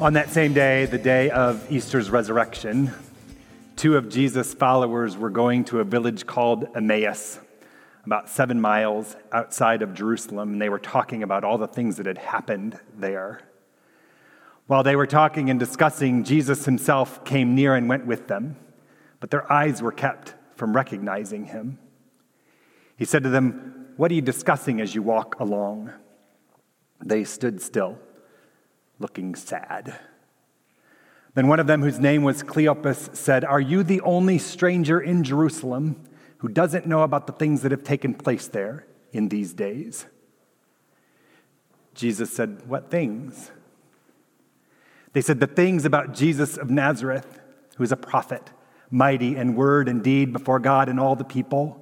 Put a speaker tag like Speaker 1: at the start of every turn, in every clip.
Speaker 1: On that same day, the day of Easter's resurrection, two of Jesus' followers were going to a village called Emmaus, about seven miles outside of Jerusalem, and they were talking about all the things that had happened there. While they were talking and discussing, Jesus himself came near and went with them, but their eyes were kept from recognizing him. He said to them, What are you discussing as you walk along? They stood still looking sad. Then one of them, whose name was Cleopas, said, Are you the only stranger in Jerusalem who doesn't know about the things that have taken place there in these days? Jesus said, What things? They said, The things about Jesus of Nazareth, who is a prophet, mighty in word and deed before God and all the people,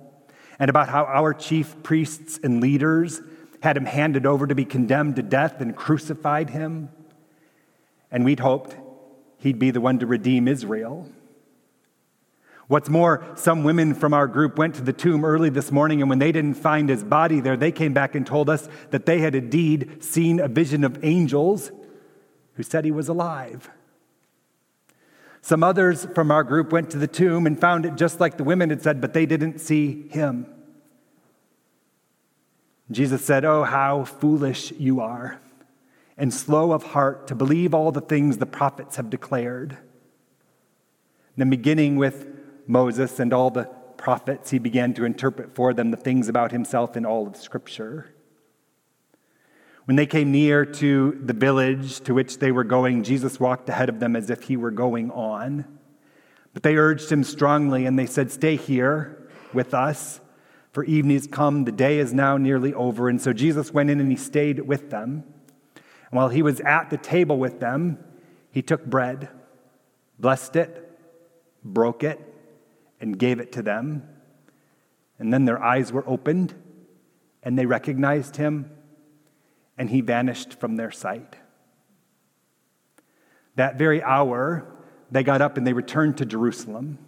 Speaker 1: and about how our chief priests and leaders had him handed over to be condemned to death and crucified him and we'd hoped he'd be the one to redeem Israel. What's more, some women from our group went to the tomb early this morning, and when they didn't find his body there, they came back and told us that they had indeed seen a vision of angels who said he was alive. Some others from our group went to the tomb and found it just like the women had said, but they didn't see him. Jesus said, Oh, how foolish you are and slow of heart to believe all the things the prophets have declared. then, beginning with Moses and all the prophets, he began to interpret for them the things about himself in all of Scripture. When they came near to the village to which they were going, Jesus walked ahead of them as if he were going on. But they urged him strongly, and they said, Stay here with us, for evening has come, the day is now nearly over. And so Jesus went in and he stayed with them. And while he was at the table with them, he took bread, blessed it, broke it, and gave it to them. And then their eyes were opened, and they recognized him, and he vanished from their sight. That very hour, they got up and they returned to Jerusalem.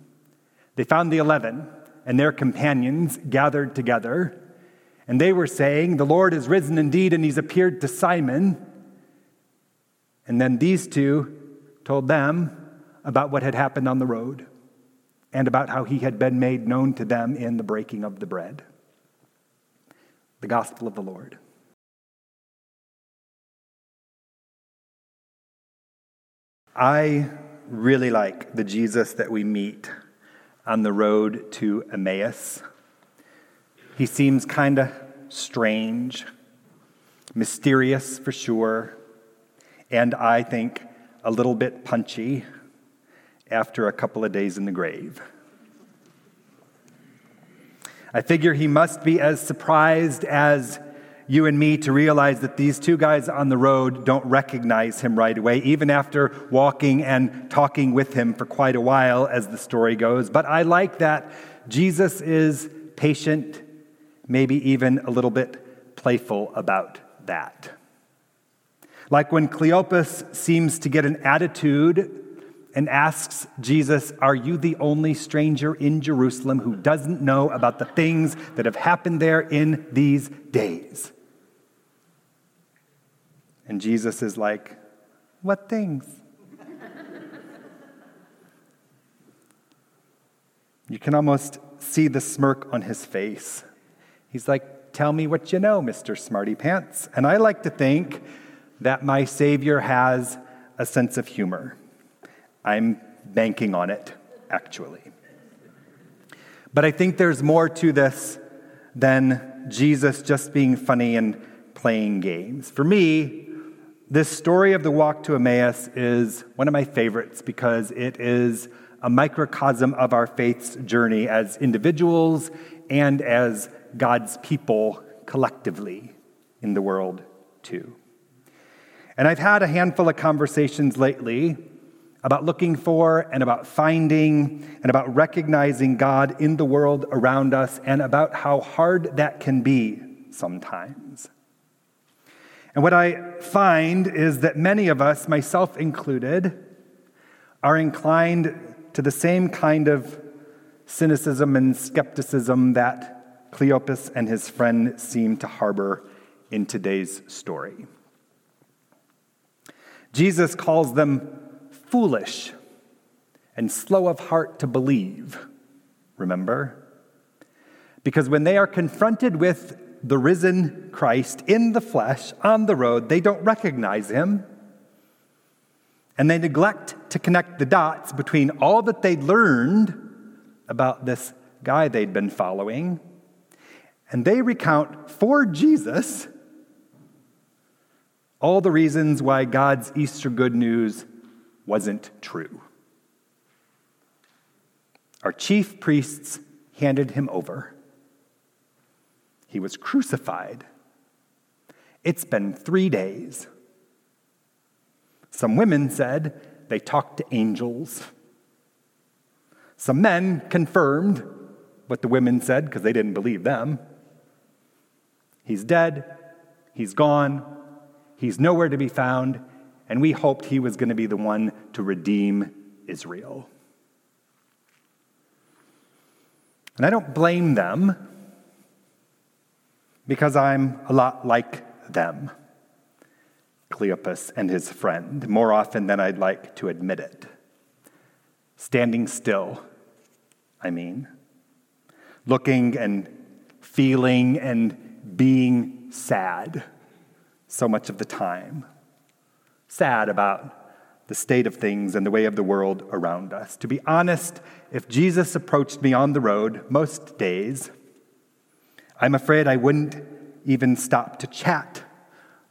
Speaker 1: They found the eleven and their companions gathered together, and they were saying, The Lord is risen indeed, and he's appeared to Simon. And then these two told them about what had happened on the road and about how he had been made known to them in the breaking of the bread. The gospel of the Lord. I really like the Jesus that we meet on the road to Emmaus. He seems kind of strange, mysterious for sure, and I think a little bit punchy after a couple of days in the grave. I figure he must be as surprised as you and me to realize that these two guys on the road don't recognize him right away, even after walking and talking with him for quite a while, as the story goes. But I like that Jesus is patient, maybe even a little bit playful about that. Like when Cleopas seems to get an attitude and asks Jesus, Are you the only stranger in Jerusalem who doesn't know about the things that have happened there in these days? And Jesus is like, What things? you can almost see the smirk on his face. He's like, Tell me what you know, Mr. Smarty Pants. And I like to think that my Savior has a sense of humor. I'm banking on it, actually. But I think there's more to this than Jesus just being funny and playing games. For me, this story of the walk to Emmaus is one of my favorites because it is a microcosm of our faith's journey as individuals and as God's people collectively in the world, too. And I've had a handful of conversations lately about looking for and about finding and about recognizing God in the world around us and about how hard that can be sometimes. And what I find is that many of us, myself included, are inclined to the same kind of cynicism and skepticism that Cleopas and his friend seem to harbor in today's story. Jesus calls them foolish and slow of heart to believe. Remember? Because when they are confronted with the risen Christ in the flesh on the road, they don't recognize him. And they neglect to connect the dots between all that they'd learned about this guy they'd been following. And they recount for Jesus all the reasons why God's Easter good news wasn't true. Our chief priests handed him over. He was crucified. It's been three days. Some women said they talked to angels. Some men confirmed what the women said because they didn't believe them. He's dead. He's gone. He's nowhere to be found. And we hoped he was going to be the one to redeem Israel. And I don't blame them because I'm a lot like them, Cleopas and his friend, more often than I'd like to admit it. Standing still, I mean, looking and feeling and being sad so much of the time. Sad about the state of things and the way of the world around us. To be honest, if Jesus approached me on the road most days, I'm afraid I wouldn't even stop to chat,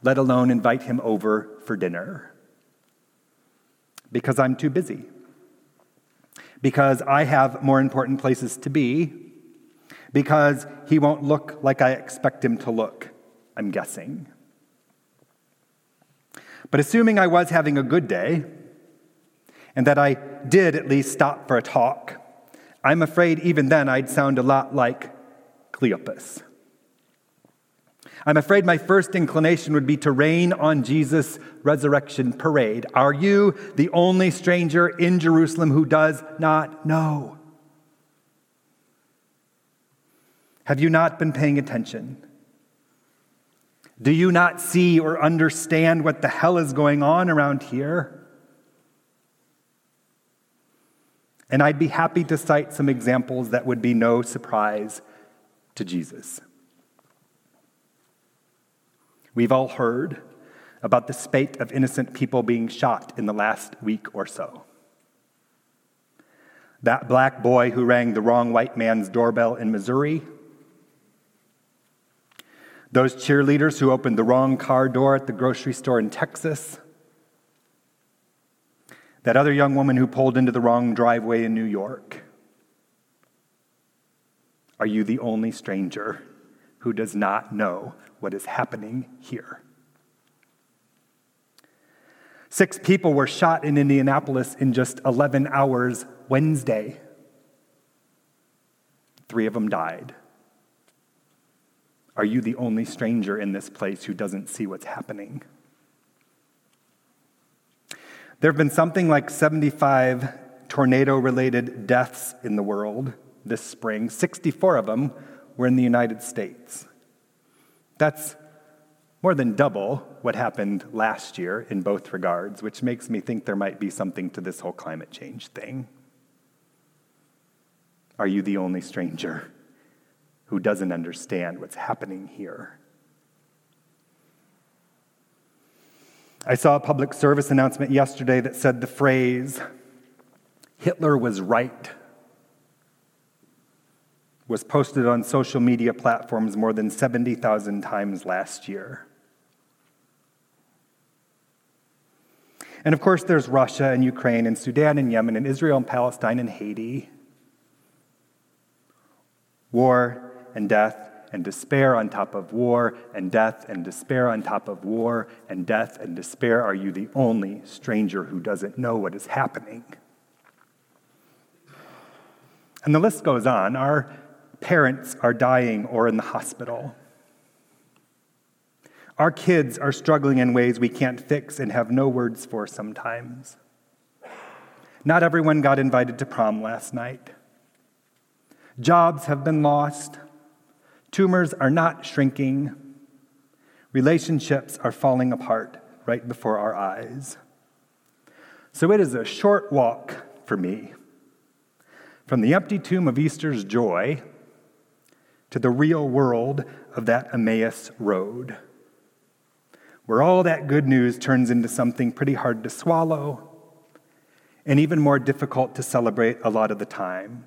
Speaker 1: let alone invite him over for dinner. Because I'm too busy. Because I have more important places to be. Because he won't look like I expect him to look, I'm guessing. But assuming I was having a good day, and that I did at least stop for a talk, I'm afraid even then I'd sound a lot like Cleopas. I'm afraid my first inclination would be to rain on Jesus' resurrection parade. Are you the only stranger in Jerusalem who does not know? Have you not been paying attention? Do you not see or understand what the hell is going on around here? And I'd be happy to cite some examples that would be no surprise to Jesus. We've all heard about the spate of innocent people being shot in the last week or so. That black boy who rang the wrong white man's doorbell in Missouri. Those cheerleaders who opened the wrong car door at the grocery store in Texas. That other young woman who pulled into the wrong driveway in New York. Are you the only stranger who does not know what is happening here? Six people were shot in Indianapolis in just 11 hours Wednesday. Three of them died. Are you the only stranger in this place who doesn't see what's happening? There have been something like 75 tornado related deaths in the world this spring. 64 of them were in the United States. That's more than double what happened last year in both regards, which makes me think there might be something to this whole climate change thing. Are you the only stranger who doesn't understand what's happening here? I saw a public service announcement yesterday that said the phrase, Hitler was right, was posted on social media platforms more than 70,000 times last year. And of course, there's Russia and Ukraine and Sudan and Yemen and Israel and Palestine and Haiti. War and death and despair on top of war, and death and despair on top of war, and death and despair, are you the only stranger who doesn't know what is happening? And the list goes on. Our parents are dying or in the hospital. Our kids are struggling in ways we can't fix and have no words for sometimes. Not everyone got invited to prom last night. Jobs have been lost. Tumors are not shrinking, relationships are falling apart right before our eyes. So it is a short walk for me from the empty tomb of Easter's joy to the real world of that Emmaus road, where all that good news turns into something pretty hard to swallow and even more difficult to celebrate a lot of the time.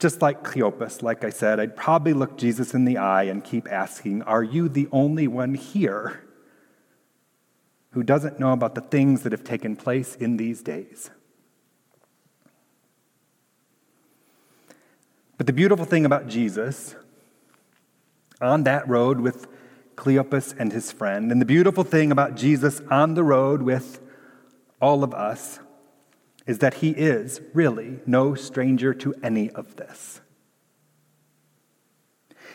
Speaker 1: Just like Cleopas, like I said, I'd probably look Jesus in the eye and keep asking, Are you the only one here who doesn't know about the things that have taken place in these days? But the beautiful thing about Jesus on that road with Cleopas and his friend, and the beautiful thing about Jesus on the road with all of us, is that he is really no stranger to any of this.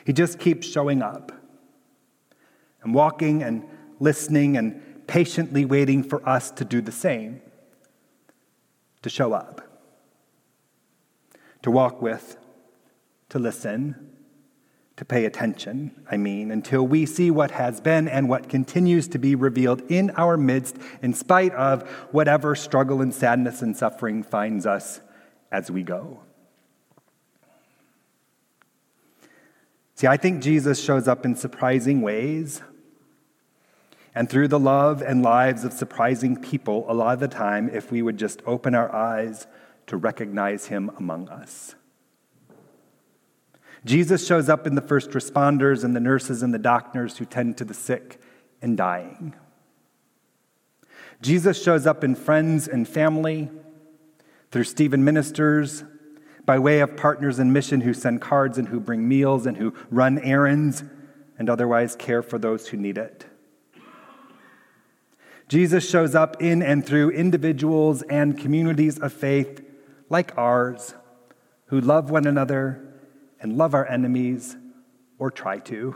Speaker 1: He just keeps showing up and walking and listening and patiently waiting for us to do the same, to show up, to walk with to listen, to pay attention, I mean, until we see what has been and what continues to be revealed in our midst, in spite of whatever struggle and sadness and suffering finds us as we go. See, I think Jesus shows up in surprising ways. And through the love and lives of surprising people, a lot of the time, if we would just open our eyes to recognize him among us. Jesus shows up in the first responders and the nurses and the doctors who tend to the sick and dying. Jesus shows up in friends and family, through Stephen ministers, by way of partners in mission who send cards and who bring meals and who run errands and otherwise care for those who need it. Jesus shows up in and through individuals and communities of faith like ours who love one another and love our enemies, or try to,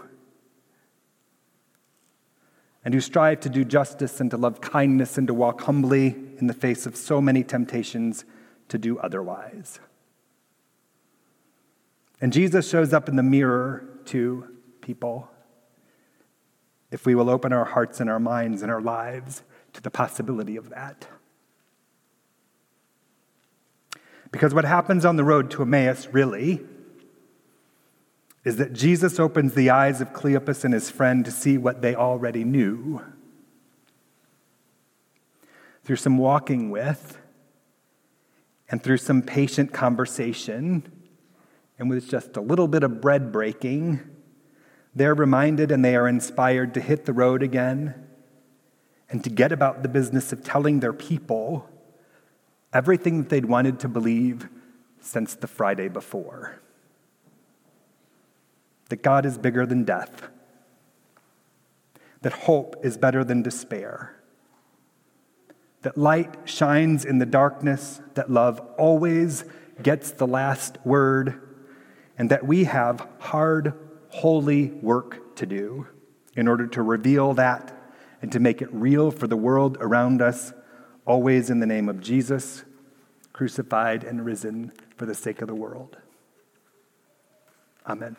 Speaker 1: and who strive to do justice and to love kindness and to walk humbly in the face of so many temptations to do otherwise. And Jesus shows up in the mirror to people if we will open our hearts and our minds and our lives to the possibility of that. Because what happens on the road to Emmaus really is that Jesus opens the eyes of Cleopas and his friend to see what they already knew. Through some walking with, and through some patient conversation, and with just a little bit of bread breaking, they're reminded and they are inspired to hit the road again and to get about the business of telling their people everything that they'd wanted to believe since the Friday before that God is bigger than death, that hope is better than despair, that light shines in the darkness, that love always gets the last word, and that we have hard, holy work to do in order to reveal that and to make it real for the world around us, always in the name of Jesus, crucified and risen for the sake of the world. Amen.